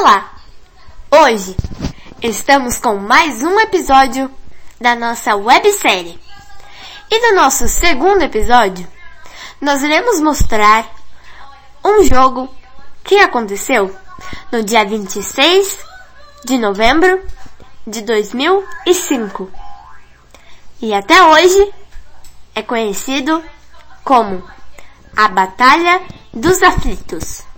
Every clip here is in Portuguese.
Olá! Hoje estamos com mais um episódio da nossa websérie. E no nosso segundo episódio, nós iremos mostrar um jogo que aconteceu no dia 26 de novembro de 2005. E até hoje é conhecido como a Batalha dos Aflitos.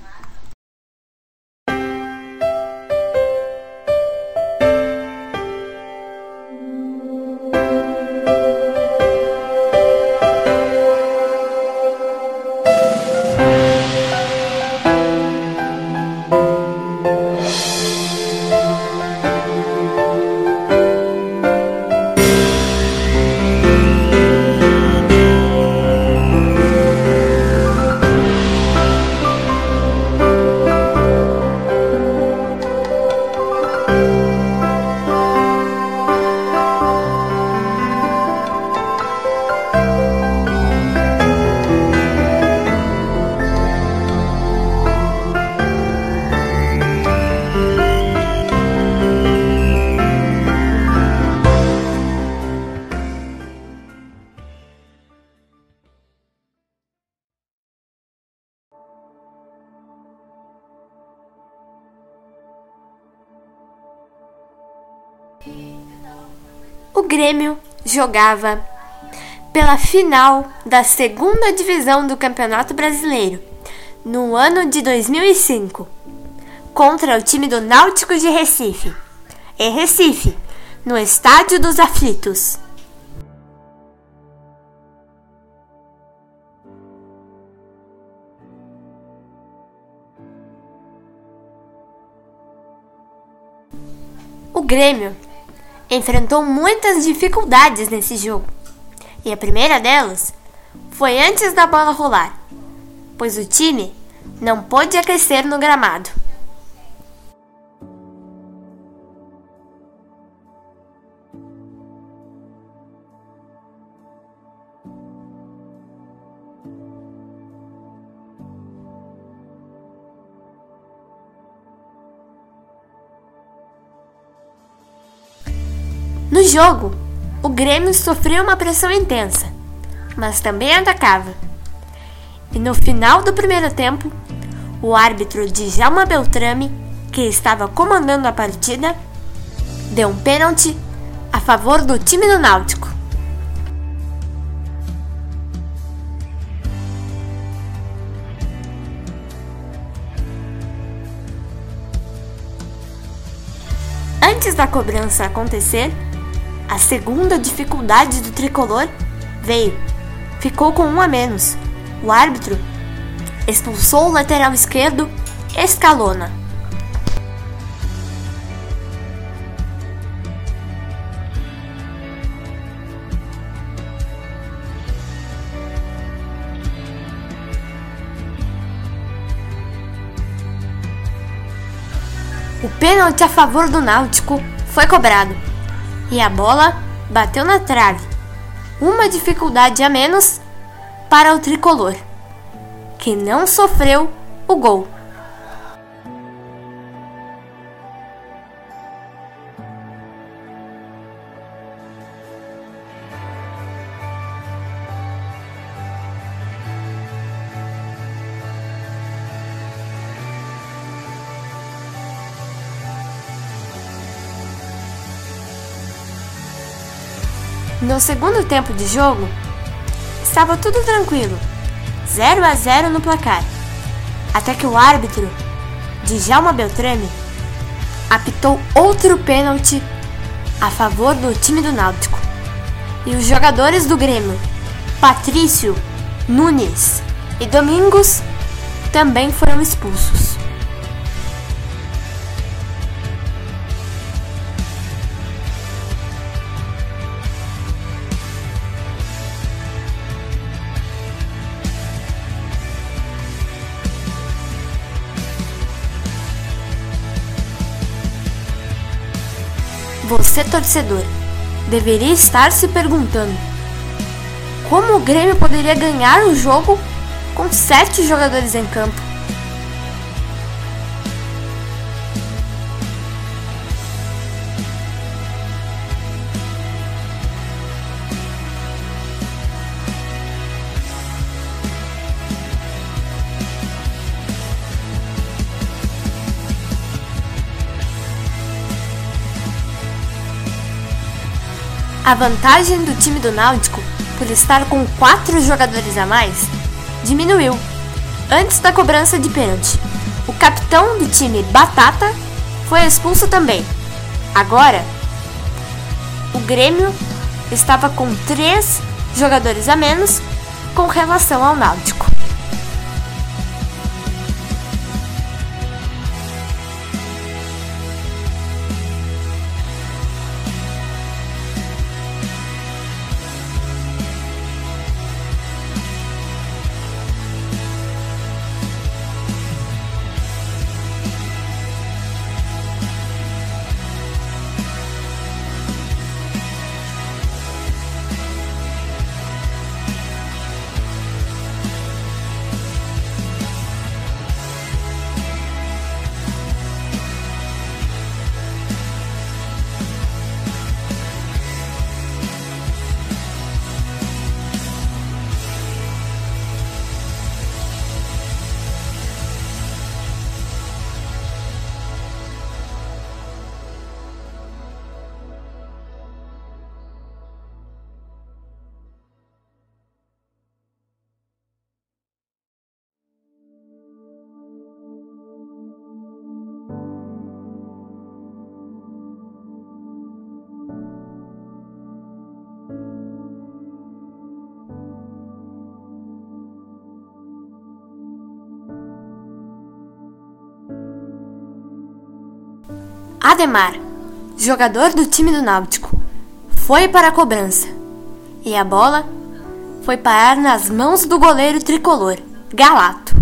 Grêmio jogava pela final da segunda divisão do Campeonato Brasileiro no ano de 2005 contra o time do Náutico de Recife, em Recife, no Estádio dos Aflitos. O Grêmio enfrentou muitas dificuldades nesse jogo. E a primeira delas foi antes da bola rolar, pois o time não pôde aquecer no gramado. No jogo, o Grêmio sofreu uma pressão intensa, mas também atacava. E no final do primeiro tempo, o árbitro Djalma Beltrame, que estava comandando a partida, deu um pênalti a favor do time do Náutico. Antes da cobrança acontecer, a segunda dificuldade do tricolor veio. Ficou com um a menos. O árbitro expulsou o lateral esquerdo Escalona. O pênalti a favor do Náutico foi cobrado e a bola bateu na trave. Uma dificuldade a menos para o tricolor, que não sofreu o gol. No segundo tempo de jogo, estava tudo tranquilo, 0 a 0 no placar, até que o árbitro, Djalma Beltrame, apitou outro pênalti a favor do time do Náutico. E os jogadores do Grêmio, Patrício, Nunes e Domingos, também foram expulsos. Você, torcedor, deveria estar se perguntando: como o Grêmio poderia ganhar o jogo com sete jogadores em campo? A vantagem do time do Náutico, por estar com quatro jogadores a mais, diminuiu antes da cobrança de pênalti. O capitão do time Batata foi expulso também. Agora, o Grêmio estava com três jogadores a menos com relação ao Náutico. Ademar, jogador do time do Náutico, foi para a cobrança e a bola foi parar nas mãos do goleiro tricolor, Galato.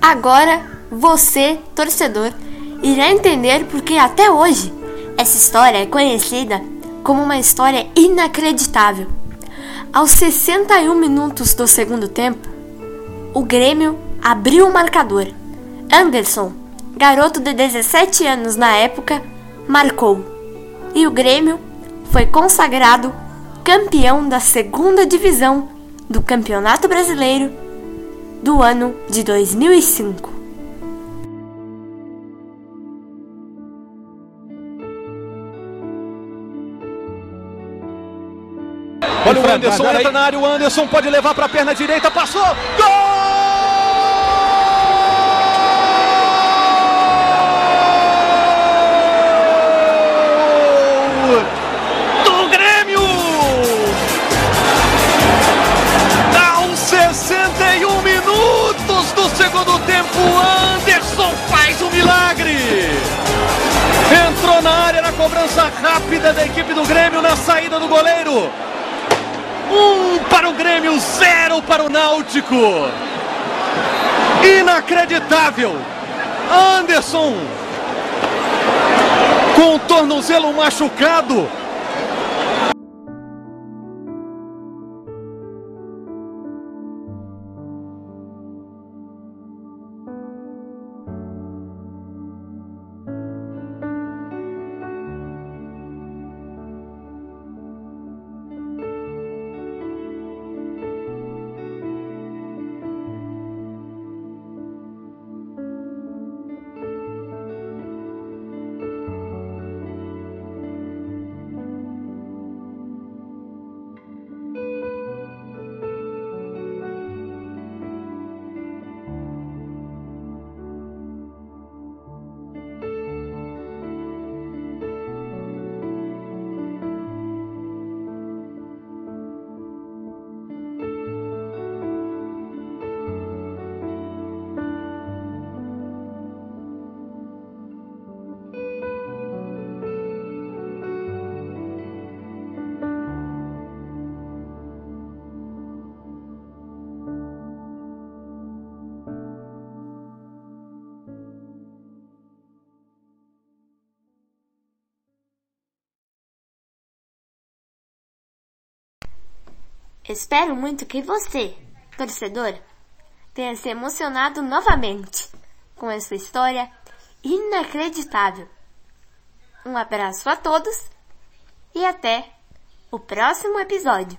Agora você, torcedor, irá entender porque até hoje essa história é conhecida como uma história inacreditável. Aos 61 minutos do segundo tempo, o Grêmio abriu o marcador. Anderson, garoto de 17 anos na época, marcou. E o Grêmio foi consagrado campeão da segunda divisão do Campeonato Brasileiro do ano de 2005. Olha o Anderson, entra na área, o Anderson pode levar para a perna direita, passou, gol! Cobrança rápida da equipe do Grêmio na saída do goleiro. Um para o Grêmio, zero para o Náutico. Inacreditável. Anderson com o tornozelo machucado Espero muito que você, torcedor, tenha se emocionado novamente com a sua história inacreditável. Um abraço a todos e até o próximo episódio.